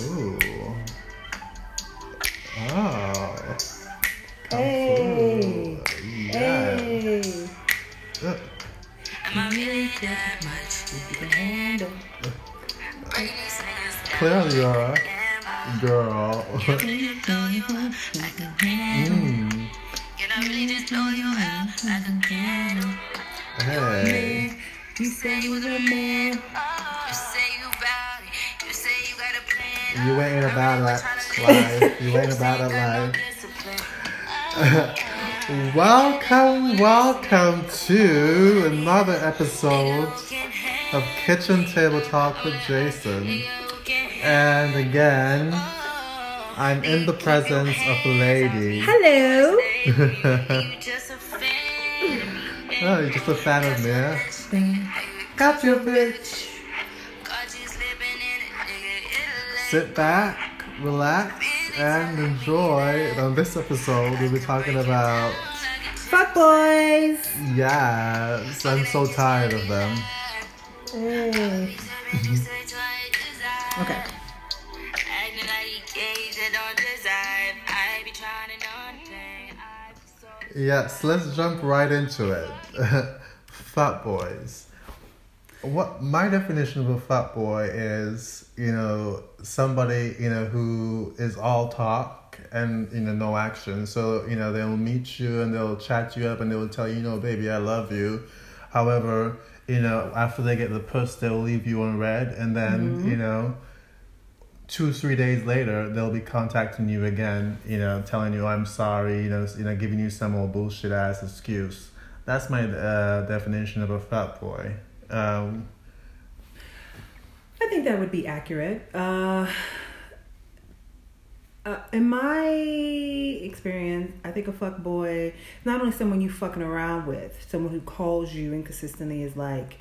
Ooh. Oh. Come Hey. through. Yeah. Hey. Uh, Am I really that much? You can handle. Bring these niggas Clearly you are. Girl. About life. You ain't about that life. welcome, welcome to another episode of Kitchen Table Talk with Jason. And again, I'm in the presence of a lady. Hello. oh, you're just a fan of me, huh? Got your bitch. Sit back, relax, and enjoy. On this episode, we'll be talking about Fuck boys. yes. I'm so tired of them. Hey. Okay. Yes, let's jump right into it. fat boys. What my definition of a fat boy is, you know, somebody, you know, who is all talk and you know no action. So, you know, they'll meet you and they'll chat you up and they'll tell you, you know, baby, I love you. However, you know, after they get the puss, they'll leave you on red and then, you know, two three days later they'll be contacting you again you know telling you i'm sorry you know you know giving you some old bullshit ass excuse that's my uh, definition of a fat boy um, I think that would be accurate. Uh, uh, in my experience, I think a fuck boy not only someone you fucking around with, someone who calls you inconsistently is like,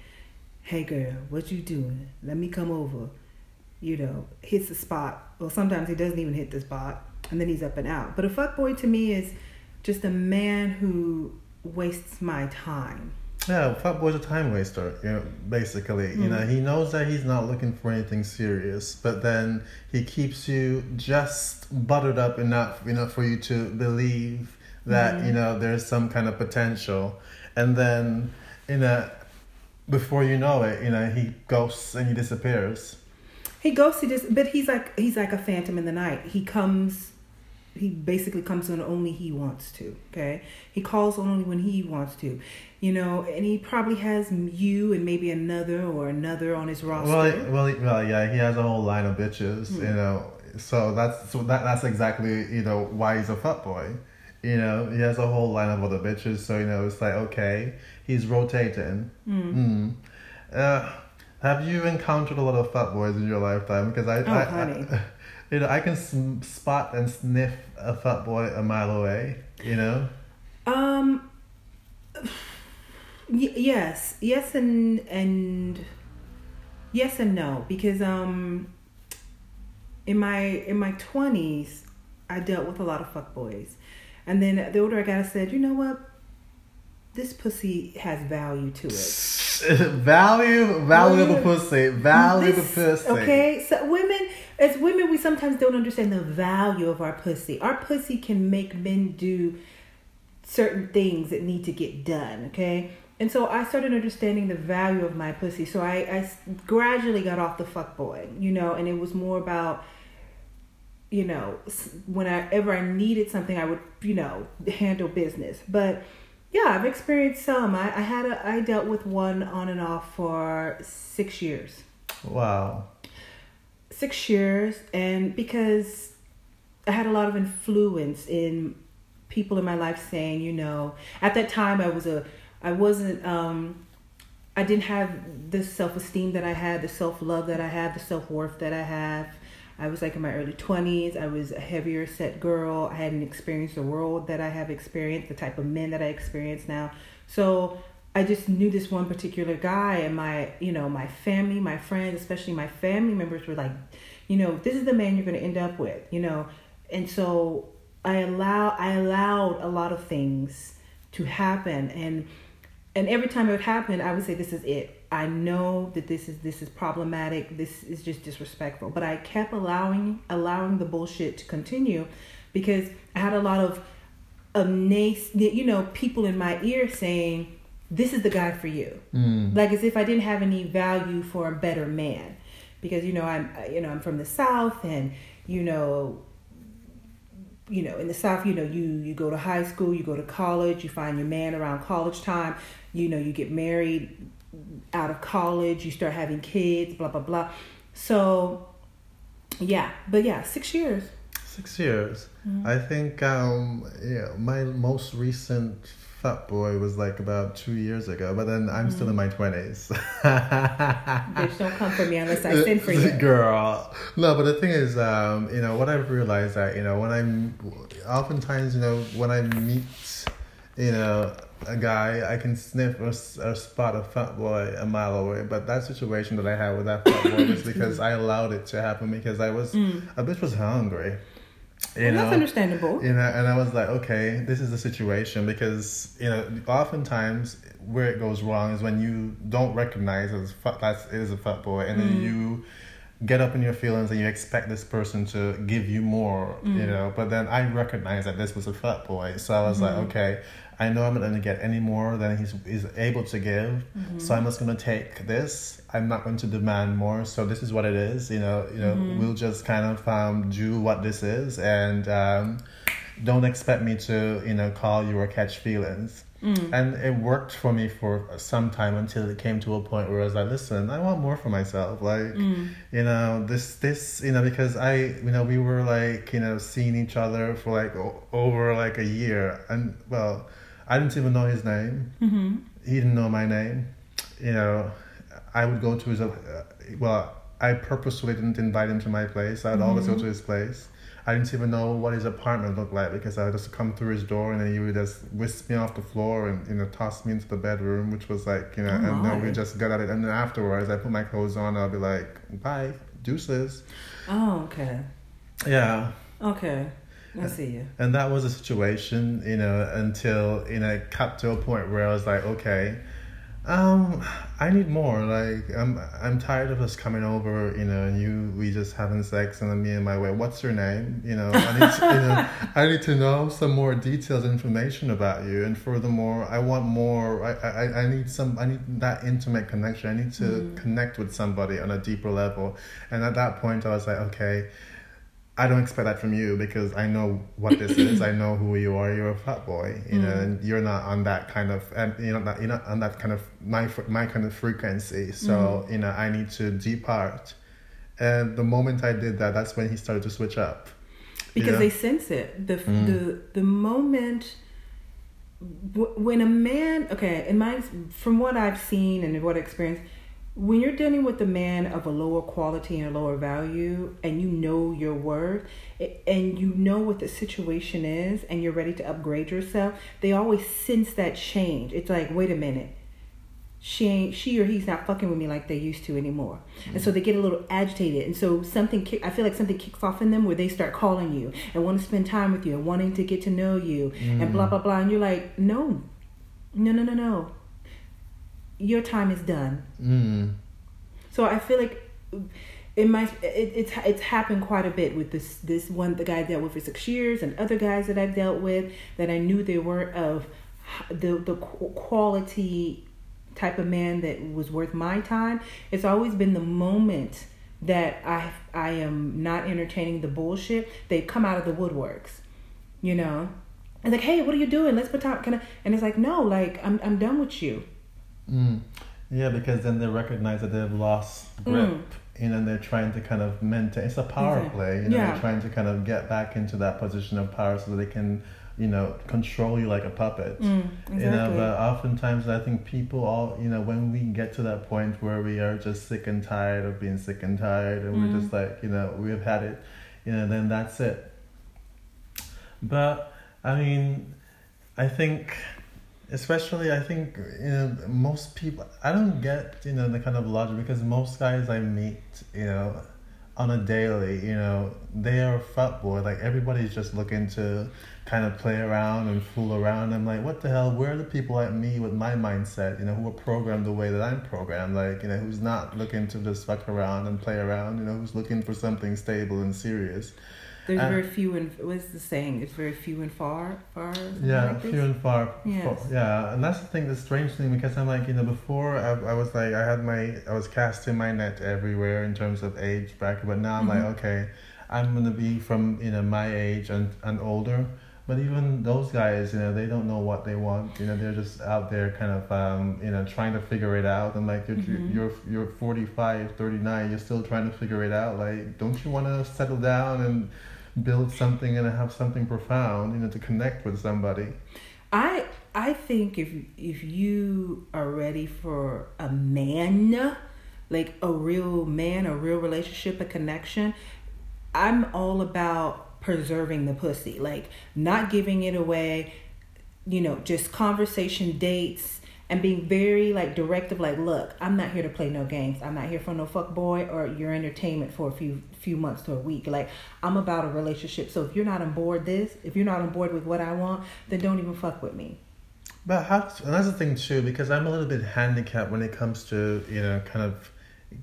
"Hey girl, what you doing? Let me come over." You know, hits the spot. Well, sometimes he doesn't even hit the spot, and then he's up and out. But a fuck boy to me is just a man who wastes my time. Yeah fat boy's a time waster you know basically. You know hmm. he knows that he's not looking for anything serious but then he keeps you just buttered up enough you know for you to believe that hmm. you know there's some kind of potential. And then you know before you know it you know he ghosts and he disappears. He goes he just, but he's like he's like a phantom in the night. He comes, he basically comes on only he wants to. Okay, he calls only when he wants to, you know, and he probably has you and maybe another or another on his roster. Well, well, well, yeah, he has a whole line of bitches, you know. So that's so that that's exactly you know why he's a fuckboy. You know, he has a whole line of other bitches. So you know, it's like okay, he's rotating. Mm. Uh, have you encountered a lot of fuckboys in your lifetime? Because I, Oh, I, honey. I you know, I can sm- spot and sniff a fuckboy a mile away. You know. Um. Y- yes, yes, and and yes and no because um. In my in my twenties, I dealt with a lot of fuck boys, and then the older I got, I said, you know what, this pussy has value to it. value, value of the pussy, value This- the pussy. Okay, so women, as women, we sometimes don't understand the value of our pussy. Our pussy can make men do certain things that need to get done. Okay, and so I started understanding the value of my pussy. So I, I gradually got off the fuck boy, you know, and it was more about. You know, whenever I needed something, I would, you know, handle business. But yeah, I've experienced some. I, I had a, I dealt with one on and off for six years Wow. Six years and because i had a lot of influence in people in my life saying you know at that time i was a i wasn't um i didn't have the self-esteem that i had the self-love that i had the self-worth that i have. I was like in my early 20s i was a heavier set girl. I hadn't experienced the world that i have experienced the type of men that i experience now. So I just knew this one particular guy and my, you know, my family, my friends, especially my family members were like, you know, this is the man you're going to end up with, you know. And so I allow I allowed a lot of things to happen and and every time it would happen, I would say this is it. I know that this is this is problematic. This is just disrespectful. But I kept allowing allowing the bullshit to continue because I had a lot of of you know, people in my ear saying, "This is the guy for you," Mm. like as if I didn't have any value for a better man, because you know I'm you know I'm from the South and you know you know in the South you know you you go to high school, you go to college, you find your man around college time, you know you get married out of college, you start having kids, blah blah blah. So yeah, but yeah, six years. Six years. Mm-hmm. I think um yeah, my most recent fat boy was like about two years ago, but then I'm still in my twenties. Bitch, don't come for me unless I send for you. Girl. No, but the thing is, um, you know, what I've realized that, you know, when I'm oftentimes, you know, when I meet, you know, a guy, I can sniff or, or spot a fat boy a mile away. But that situation that I had with that fat boy was because I allowed it to happen because I was, a bitch was hungry. You Well, know? that's understandable. you know and i was like okay this is the situation because you know oftentimes where it goes wrong is when you don't recognize as fuck that is a fuck boy and then hmm. you get up in your feelings and you expect this person to give you more you know? But then i recognized that this was a fat boy. So i was like okay i know i'm not going to get any more than he's, he's able to give. So i'm just going to take this. I'm not going to demand more. So this is what it is you know you know we'll just kind of um, do what this is and um, don't expect me to you know call you or catch feelings and it worked for me for some time until it came to a point where i was like listen i want more for myself. Like you know this this you know because i you know we were like you know seeing each other for like o- over like a year. And well i didn't even know his name. Mm-hmm. he didn't know my name. You know i would go to his uh, well i purposefully didn't invite him to my place i'd always go to his mm-hmm. place I didn't even know what his apartment looked like because I would just come through his door and then he would just whisk me off the floor and you know toss me into the bedroom, which was like you know, Oh and then we just got at it. And then afterwards, I put my clothes on. I'll be like, bye, deuces. Oh, okay. Yeah, Okay. I see you. and that was a situation, you know, until you know it got to a point where I was like, okay, um, I need more. Like I'm, I'm tired of us coming over, you know, and you we just having sex and then me and my way. What's your name? You know, I need, to, you know, I need to know some more details, information about you, and furthermore, I want more. I, I, I need some. I need that intimate connection. I need to connect with somebody on a deeper level. And at that point, I was like, okay. I don't expect that from you because I know what this is. I know who you are. You're a fat boy, you know, and you're not on that kind of, and you're not, you're not on that kind of my my kind of frequency. So you know, I need to depart. And the moment I did that, that's when he started to switch up. because they sense it. The Mm. the the moment w- when a man, okay, in my from what I've seen and what I experienced, when you're dealing with a man of a lower quality and a lower value, and you know your worth, and you know what the situation is, and you're ready to upgrade yourself, they always sense that change. It's like, wait a minute. She ain't she or he's not fucking with me like they used to anymore, and so they get a little agitated, and so something kick, I feel like something kicks off in them where they start calling you and want to spend time with you and wanting to get to know you and mm. blah blah blah, and you're like, no, no no no no, your time is done. Mm. So I feel like it might it, it's it's happened quite a bit with this this one the guy I dealt with for six years and other guys that I've dealt with that I knew they weren't of the the quality type of man that was worth my time. It's always been the moment that I I am not entertaining the bullshit. They come out of the woodworks, you know. And like, hey, what are you doing? Let's put time. Can I? And it's like, no, like I'm I'm done with you. Mm. Yeah, because then they recognize that they've lost grip. Mm. You know, and they're trying to kind of maintain. It's a power Exactly. play. You know, Yeah. they're trying to kind of get back into that position of power so that they can, you know, control you like a puppet. Mm, You know, but oftentimes I think people all, you know, when we get to that point where we are just sick and tired of being sick and tired and we're just like, you know, we've had it, you know, then that's it. But I mean, I think, especially, I think, you know, most people, I don't get, you know, the kind of logic because most guys I meet, you know, on a daily, you know, they are fuck boy. Like everybody's just looking to kind of play around and fool around. I'm like, what the hell? Where are the people like me with my mindset, you know, who are programmed the way that I'm programmed? Like, you know, who's not looking to just fuck around and play around, you know, who's looking for something stable and serious. There's Uh, very few and what's the saying? It's very few and far, far. Yeah, like few and far. Yes. far- Yeah, and that's the thing, the strange thing, because I'm like, you know, before I, I was like, I had my, I was casting my net everywhere in terms of age bracket, but now I'm Mm-hmm. like, okay, I'm gonna be from you know my age and and older. But even those guys, you know, they don't know what they want. You know, they're just out there kind of, um, you know, trying to figure it out. And like, you're, Mhm. you're, you're 45, 39, you're still trying to figure it out. Like, don't you want to settle down and build something and have something profound, you know, to connect with somebody? I I think if if you are ready for a man, like a real man, a real relationship, a connection, I'm all about preserving the pussy, like not giving it away, you know, just conversation dates and being very like directive like look i'm not here to play no games. I'm not here for no fuck boy or your entertainment for a few few months to a week. Like i'm about a relationship. So if you're not on board this if you're not on board with what i want then don't even fuck with me. But how, and that's the thing too, because I'm a little bit handicapped when it comes to, you know, kind of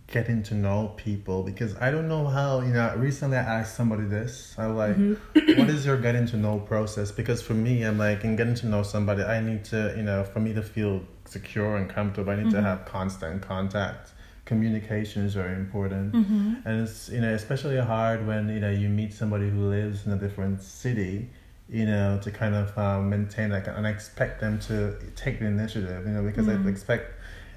getting to know people because I don't know how, you know, recently I asked somebody this. I was like, Mm-hmm. what is your getting to know process? Because for me, I'm like, in getting to know somebody, I need to, you know, for me to feel secure and comfortable, I need Mm-hmm. to have constant contact. Communication is very important. Mm-hmm. And it's, you know, especially hard when, you know, you meet somebody who lives in a different city you know, to kind of um, maintain like and I expect them to take the initiative, you know, because Mm. I expect,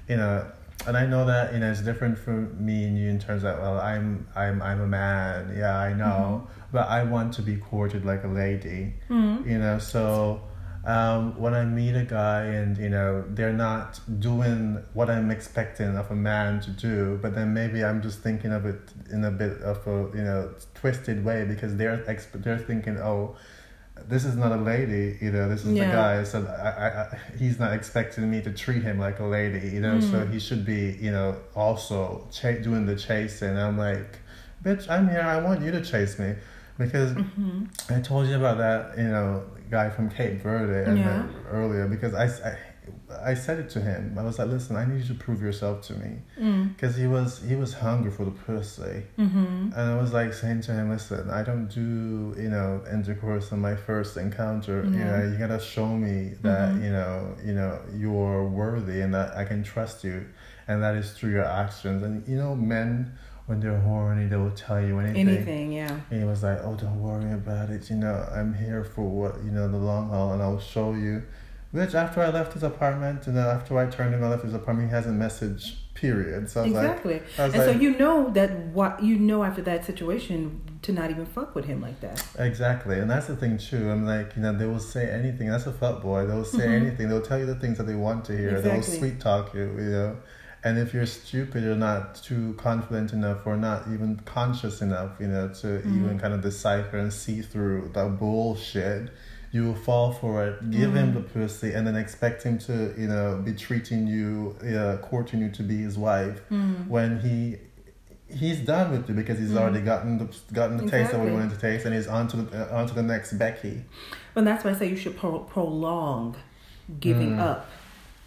you know, and I know that you know it's different for me and you in terms of well, I'm I'm I'm a man, yeah, I know, but I want to be courted like a lady, Mm-hmm. you know, so. Um, when I meet a guy and you know they're not doing what I'm expecting of a man to do, but then maybe I'm just thinking of it in a bit of a you know twisted way because they're exp- they're thinking oh this is not a lady, you know, this is Yeah. the guy. So I, I, I, he's not expecting me to treat him like a lady, you know. So Mm. he should be, you know, also ch- doing the chasing. I'm like, bitch, I'm here. I want you to chase me because Mm-hmm. I told you about that, you know, guy from Cape Verde Yeah. earlier because I, I, I said it to him. I was like, listen, I need you to prove yourself to me Mm. because he was he was hungry for the pussy. Mm-hmm. And I was like saying to him, listen, I don't do, you know, intercourse in my first encounter. You know, you gotta show me that, Mhm. you know, you know, you're worthy and that I can trust you. And that is through your actions. And you know, men when they're horny they will tell you anything. anything yeah And he was like, Oh, don't worry about it, you know, I'm here for what you know, the long haul and I'll show you. Which after I left his apartment and then after I turned him and left his apartment he hasn't messaged period. So I exactly like I and so you know that what you know after that situation to not even fuck with him like that Exactly, and that's the thing too. I'm like, you know, they will say anything. That's a fuck boy. They will say Mhm. anything. They'll tell you the things that they want to hear. They will sweet talk you, you know. And if you're stupid or not too confident enough or not even conscious enough, you know, to Mhm. even kind of decipher and see through the bullshit, you will fall for it. Give him Mhm. the pussy and then expect him to, you know, be treating you, uh, courting you to be his wife mm. when he he's done with you because he's Mhm. already gotten the gotten the taste of what he Exactly. wanted to taste, and he's on to the uh, on to the next Becky. Well, that's why I say you should pro- prolong giving Mm. up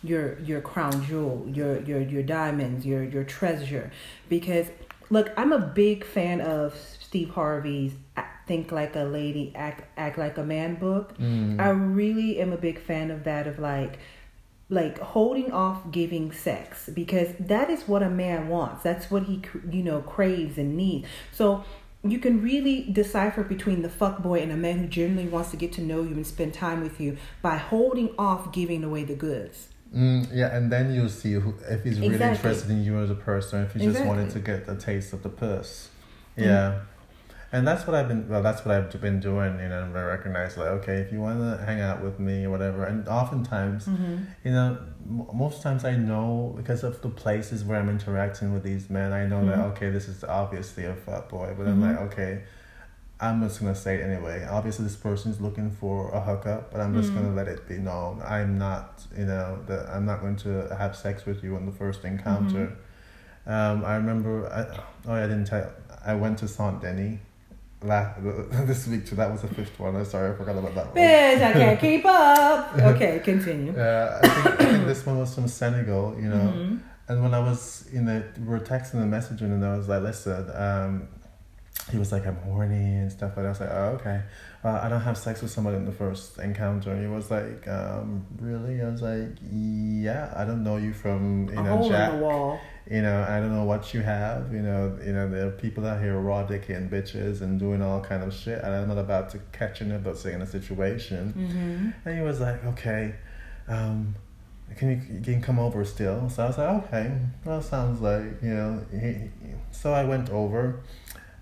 your your crown jewel, your your your diamonds, your your treasure. Because look, I'm a big fan of Steve Harvey's "Think Like a Lady, Act Act Like a Man" book. Mm. I really am a big fan of that. Of like like holding off giving sex because that is what a man wants that's what he you know craves and needs so you can really decipher between the fuck boy and a man who genuinely wants to get to know you and spend time with you by holding off giving away the goods Mm, yeah, and then you'll see who, if he's really Exactly. interested in you as a person, if he just wanted to get a taste of the puss. Mm. Yeah. And that's what I've been. Well, that's what I've been doing. You know, and I recognize like, okay, if you want to hang out with me or whatever, and oftentimes, mm-hmm. you know, m- most times I know because of the places where I'm interacting with these men, I know that Mhm. okay, this is obviously a fat boy, but I'm Mhm. like, okay, I'm just gonna say it anyway. Obviously, this person's looking for a hookup, but I'm just gonna let it be known. I'm not, you know, that I'm not going to have sex with you on the first encounter. Um, I remember. I, oh, I didn't tell. I went to Saint Denis. La- this week too. That was the fifth one. I'm sorry, I forgot about that one. Bitch, I can't keep up. Okay, continue. Yeah, I think, I think this one was from Senegal, you know. Mhm. And when I was in the, we were texting and messaging, and I was like, listen, um, he was like, I'm horny and stuff like that. I was like, oh, okay. Uh, I don't have sex with someone in the first encounter. And he was like, um, really? I was like, yeah, I don't know you from, you A know, Jack. in the wall. You know, I don't know what you have. You know, you know, there are people out here raw dicking bitches and doing all kind of shit. And I'm not about to catch in it, but in a situation. Mm-hmm. And he was like, okay, um, can you, you can come over still? So I was like, okay, well, sounds like, you know, he- so I went over,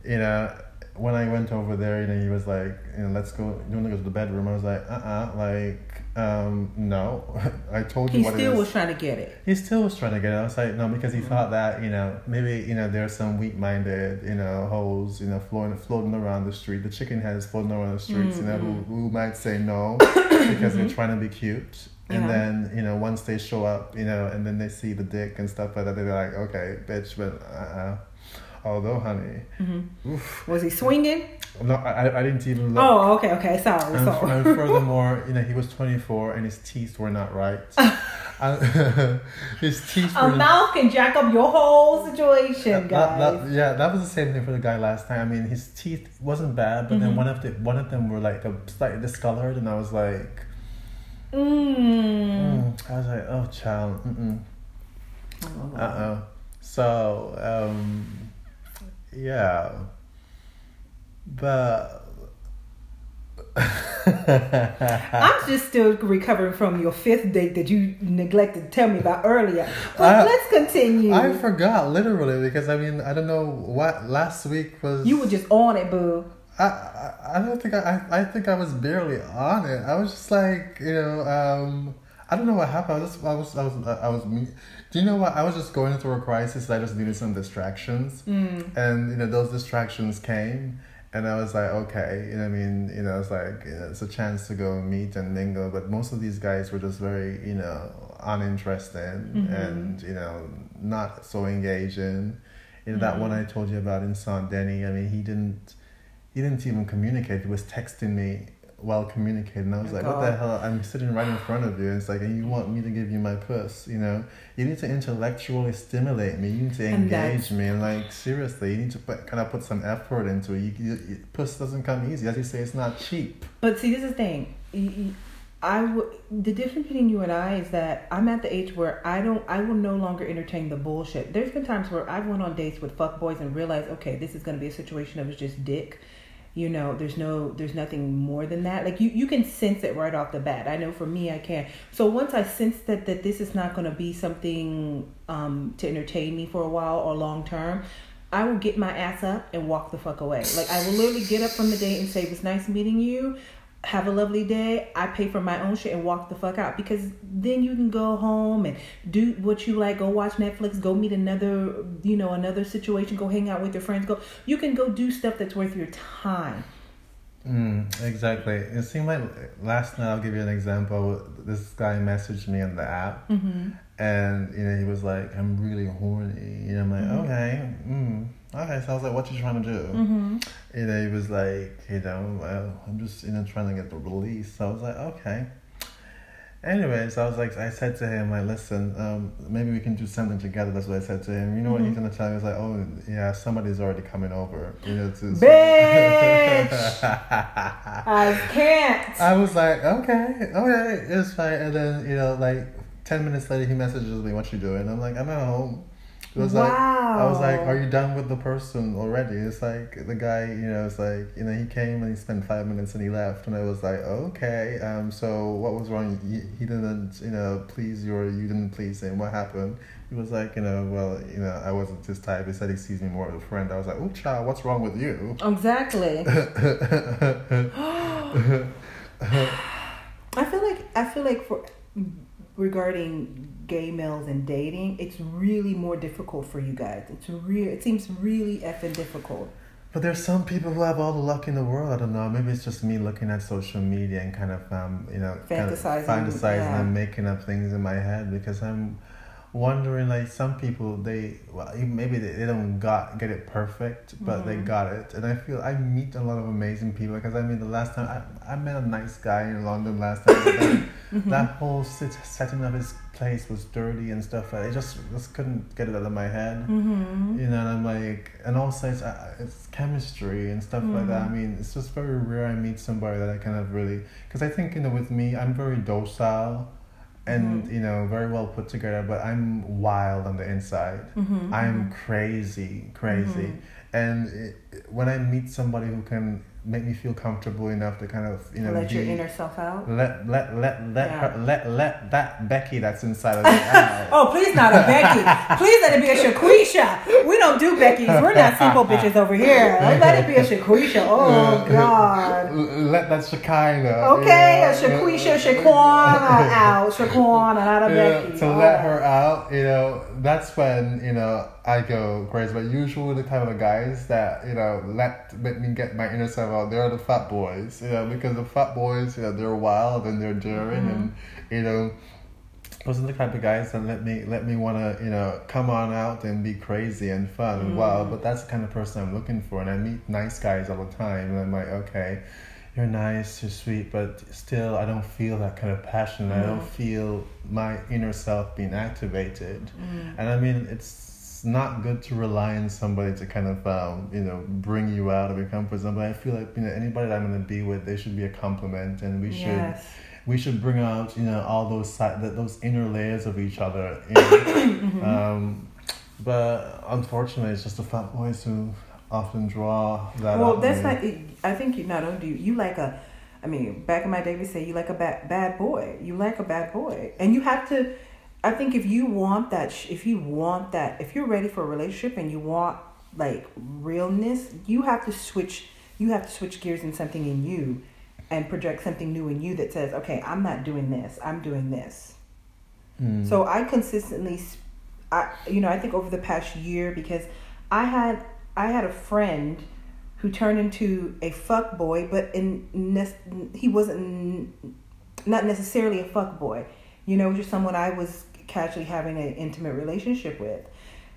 you know, when I went over there, you know, he was like, you know, let's go, you want to go to the bedroom? I was like, uh-uh, like, um, no, I told you He what still was trying to get it. He still was trying to get it. I was like, no, because he thought that, you know, maybe, you know, there's some weak minded, you know, hoes, you know, floating floating around the street. The chicken heads floating around the streets, you know, who, who might say no because they're trying to be cute. And Yeah. then, you know, once they show up, you know, and then they see the dick and stuff like that, they're like, okay, bitch, but uh-uh. Although, honey, oof, Was he swinging? no, I, I didn't even look. Oh, okay, okay. Sorry, And, sorry. and furthermore, you know, he was 24 and his teeth were not right. His teeth were A mouth can jack up your whole situation, that- guys. that- yeah, that was the same thing for the guy last time. I mean, his teeth wasn't bad, but Mm-hmm. then one of the one of them were like a slightly discolored, and I was like, mm. mm. I was like, oh, child, mm Uh oh. So, um, yeah, but. I'm just still recovering from your fifth date that you neglected to tell me about earlier. But I- let's continue. I forgot literally because I mean I don't know what last week was. you were just on it, boo. I, I I don't think I, I I think I was barely on it. I was just like you know um I don't know what happened. I was just, I was I was I was me. Do you know what? I was just going through a crisis. I just needed some distractions, mm. and you know those distractions came. And I was like, okay, you know, I mean, you know, it's like you know, it's a chance to go meet and mingle. But most of these guys were just very, you know, uninterested mm-hmm. and you know not so engaging. You know, that mm-hmm. one I told you about in Saint Denis. I mean, he didn't he didn't even communicate. He was texting me while communicating. I was like, what the hell? I'm sitting right in front of you. And it's like, and you want me to give you my puss, you know? You need to intellectually stimulate me. You need to engage me. And like, seriously, you need to put, kind of put some effort into it. You, you, puss doesn't come easy. As you say, it's not cheap. But see, this is the thing. I w- the difference between you and I is that I'm at the age where I don't, I will no longer entertain the bullshit. There's been times where I've went on dates with fuck boys and realized, okay, this is going to be a situation that was just dick. You know, there's no, there's nothing more than that. Like you, you can sense it right off the bat. I know for me, I can. So once I sense that that this is not going to be something um, to entertain me for a while or long term, I will get my ass up and walk the fuck away. Like I will literally get up from the date and say, "It was nice meeting you. Have a lovely day. I pay for my own shit and walk the fuck out because then you can go home and do what you like. Go watch Netflix. Go meet another, you know, another situation. Go hang out with your friends. Go. You can go do stuff that's worth your time. Mm, exactly. It seemed like last night, I'll give you an example. This guy messaged me on the app. Mm-hmm. And you know he was like, "I'm really horny." You know, I'm like, "Okay, mm, okay." So I was like, "What you trying to do?" Mm-hmm. You know, he was like, "You know, well, I'm just you know trying to get the release." So I was like, "Okay." Anyways, I was like, I said to him, like, listen, um, maybe we can do something together. That's what I said to him. You know what he's gonna tell me? He's like, oh, yeah, somebody's already coming over. You know, to Bitch! I can't. I was like, okay, okay, it's fine. And then, you know, like 10 minutes later, he messages me, what you doing? I'm like, I'm at home. It was like, I was like, are you done with the person already? It's like, the guy, you know, it's like, you know, he came and he spent five minutes and he left. And I was like, okay, um, so what was wrong? He, he didn't, you know, please you or you didn't please him. What happened? He was like, you know, well, you know, I wasn't his type. He said he sees me more as a friend. I was like, oh, child, what's wrong with you? Exactly. I feel like I feel like for regarding gay males and dating, it's really more difficult for you guys. It's real. It seems really effing difficult. But there's some people who have all the luck in the world. I don't know. Maybe it's just me looking at social media and kind of, um, you know, kind of Fantasizing, fantasizing yeah. and making up things in my head because I'm. wondering like some people they well maybe they, they don't got get it perfect but they Mhm. got it and i feel i meet a lot of amazing people because i mean the last time i, I met a nice guy in london last time Mm-hmm. that whole sit, setting of his place was dirty and stuff i just just couldn't get it out of my head Mm-hmm. you know and i'm like and also it's, uh, it's chemistry and stuff like that i Mhm. mean it's just very rare i meet somebody that i kind of really because i think you know with me i'm very docile and Mhm. you know very well put together but i'm wild on the inside Mm-hmm. i'm crazy crazy and it, when i meet somebody who can make me feel comfortable enough to kind of you know let your inner self out. let let let let Yeah. her let let that becky that's inside of me out Oh, please not a Becky. Please let it be a Shaquisha. We don't do Becky's. We're not simple bitches over here. Let it be a Shaquisha. Oh God. Let that Shekinah. Okay, you a know, Shaquisha, uh, Shaquana out. Shaquana, not a Becky. to All let right. her out, you know, that's when, you know, I go crazy. But usually the type of guys that, you know, let, let me get my inner self out, they're the fat boys, you know, because the fat boys, you know, they're wild and they're daring Mm-hmm. and, you know, those are the type of guys that let me let me want to you know come on out and be crazy and fun and Mm. wild but that's the kind of person i'm looking for and i meet nice guys all the time and i'm like okay you're nice you're sweet but still i don't feel that kind of passion i don't Mm. feel my inner self being activated Mm. and i mean it's not good to rely on somebody to kind of um, you know bring you out of your comfort zone but i feel like you know anybody that i'm going to be with they should be a compliment and we should we should bring out you know all those side that those inner layers of each other you know? Mm-hmm. um, but unfortunately it's just the fat boys who often draw that Well, that's not. It, I think you not only do you, you like a. I mean, back in my day, we say you like a bad bad boy. You like a bad boy, and you have to. I think if you want that, if you want that, if you're ready for a relationship and you want like realness, you have to switch. You have to switch gears in something in you, and project something new in you that says, "Okay, I'm not doing this. I'm doing this." Mm. So I consistently, I you know I think over the past year because I had I had a friend who turned into a fuck boy, but in ne- he wasn't n- not necessarily a fuck boy. You know, just someone I was casually having an intimate relationship with.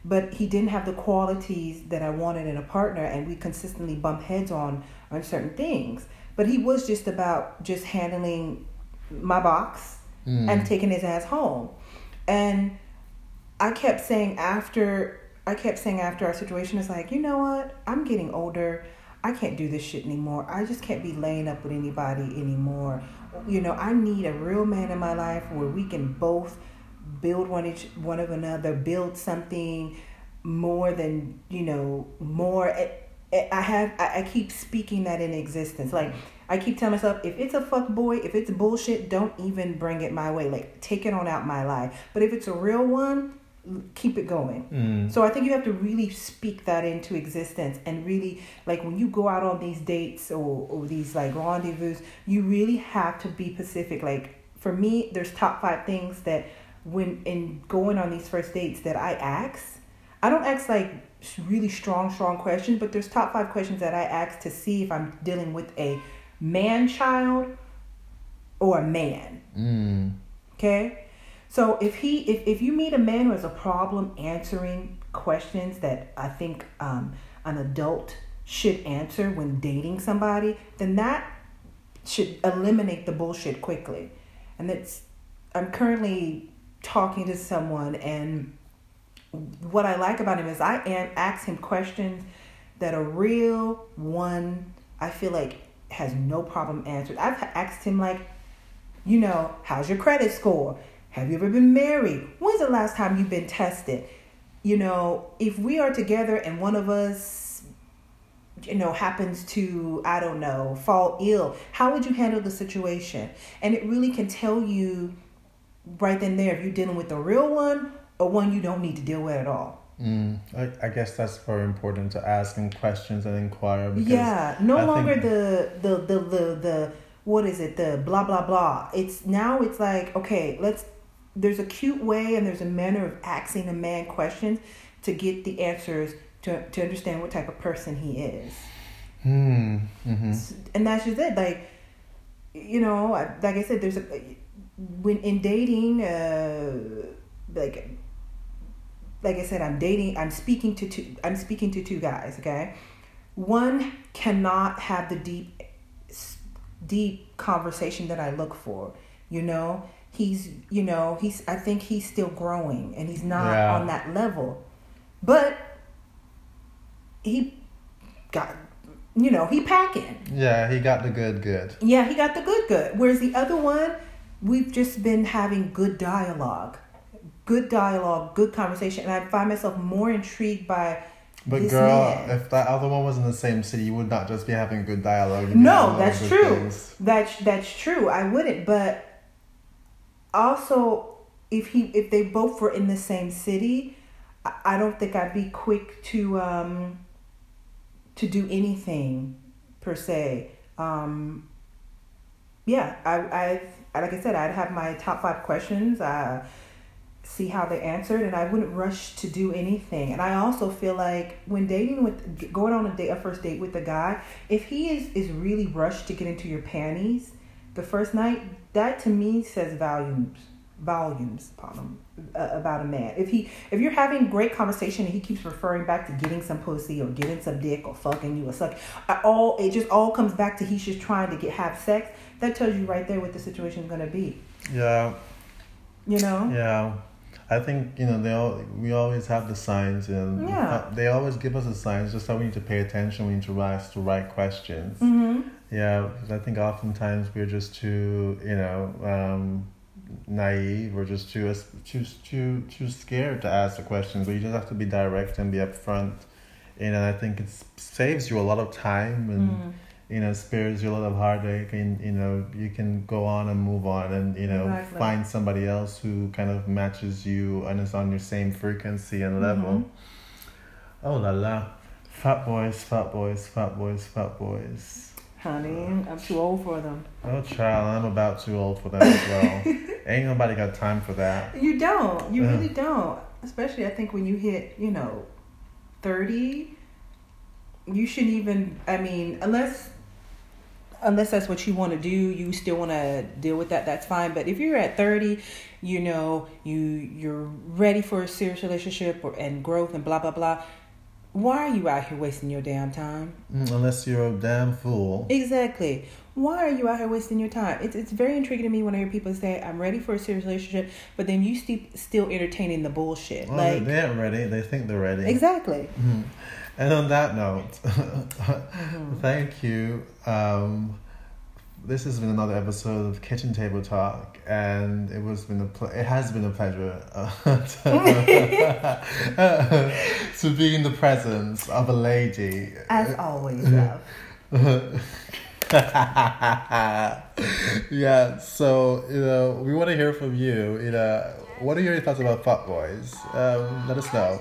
But he didn't have the qualities that I wanted in a partner, and we consistently bump heads on on certain things. But he was just about just handling my box Mm. and taking his ass home. And I kept saying after I kept saying after our situation is like, you know what? I'm getting older. I can't do this shit anymore. I just can't be laying up with anybody anymore. You know, I need a real man in my life where we can both build one each one of another, build something more than you know more. It, it, I have I, I keep speaking that in existence. Like I keep telling myself, if it's a fuck boy, if it's bullshit, don't even bring it my way. Like take it on out my life. But if it's a real one, keep it going. Mm. So I think you have to really speak that into existence and really like when you go out on these dates or, or these like rendezvous, you really have to be specific. Like for me, there's top five things that when in going on these first dates that I ask. I don't ask like really strong, strong questions, but there's top five questions that I ask to see if I'm dealing with a man child or a man. Mm. Okay? So if he if, if you meet a man who has a problem answering questions that I think um, an adult should answer when dating somebody, then that should eliminate the bullshit quickly. And it's I'm currently talking to someone and what I like about him is I am ask him questions that a real one I feel like has no problem answered. I've asked him like, you know, how's your credit score? Have you ever been married? When's the last time you've been tested? You know, if we are together and one of us, you know, happens to, I don't know, fall ill, how would you handle the situation? And it really can tell you right then there if you're dealing with a real one or one you don't need to deal with at all. Mm. I, I guess that's very important to ask him questions and inquire because yeah, no I longer think- the, the the the the what is it? The blah blah blah. It's now it's like okay, let's. There's a cute way and there's a manner of asking a man questions to get the answers to to understand what type of person he is, Hmm. Mm-hmm. and that's just it. Like, you know, like I said, there's a when in dating, uh, like like I said, I'm dating. I'm speaking to two. I'm speaking to two guys. Okay, one cannot have the deep, deep conversation that I look for. You know, he's you know he's. I think he's still growing, and he's not Yeah. on that level. But he got, you know, he packing. Yeah, he got the good, good. Yeah, he got the good good. Whereas the other one, we've just been having good dialogue. Good dialogue, good conversation. And I find myself more intrigued by But this girl, man. if that other one was in the same city, you would not just be having good dialogue. No, that's true. things. That's that's true. I wouldn't, but also if he if they both were in the same city, I, I don't think I'd be quick to um to do anything per se. Um yeah, I I like I said, I'd have my top five questions. Uh see how they answered and I wouldn't rush to do anything. And I also feel like when dating with going on a date a first date with a guy, if he is is really rushed to get into your panties the first night, that to me says volumes volumes him, uh, about a man. If he if you're having great conversation and he keeps referring back to getting some pussy or getting some dick or fucking you or suck, all it just all comes back to he's just trying to get have sex. That tells you right there what the situation is going to be. Yeah, You know? yeah. I think you know they all we always have the signs and Yeah. they always give us the signs. Just that we need to pay attention. We need to ask the right questions. Mm-hmm. Yeah, 'cause I think oftentimes we're just too, you know, um, naive or just too too too too scared to ask the questions. But you just have to be direct and be upfront. Know, I think it saves you a lot of time and Mm. You know spares you a lot of heartache. And you know, you can go on and move on and you know Exactly. find somebody else who kind of matches you and is on your same frequency and level. Mm-hmm. Oh la la, fat boys, fat boys, fat boys, fat boys. Honey, I'm too old for them. Oh, child, I'm about too old for that as well. Ain't nobody got time for that. You don't. You Yeah. really don't. Especially, I think when you hit, you know, 30, you shouldn't even, I mean, unless. Unless that's what you want to do, you still want to deal with that. That's fine. But if you're at thirty, you know you you're ready for a serious relationship or, and growth and blah blah blah. Why are you out here wasting your damn time? Mm, Unless you're a damn fool. Exactly. Why are you out here wasting your time? It's it's very intriguing to me when I hear people say, "I'm ready for a serious relationship," but then you st- still entertaining the bullshit. Well, like they ain't ready. They think they're ready. exactly. Mhm. And on that note, Mm-hmm. thank you. Um, this has been another episode of Kitchen Table Talk, and it was been a ple- it has been a pleasure uh, to, to be in the presence of a lady. As always, love. yeah, so you know, we want to hear from you. You know, what are your thoughts about fuck boys? Um, let us know.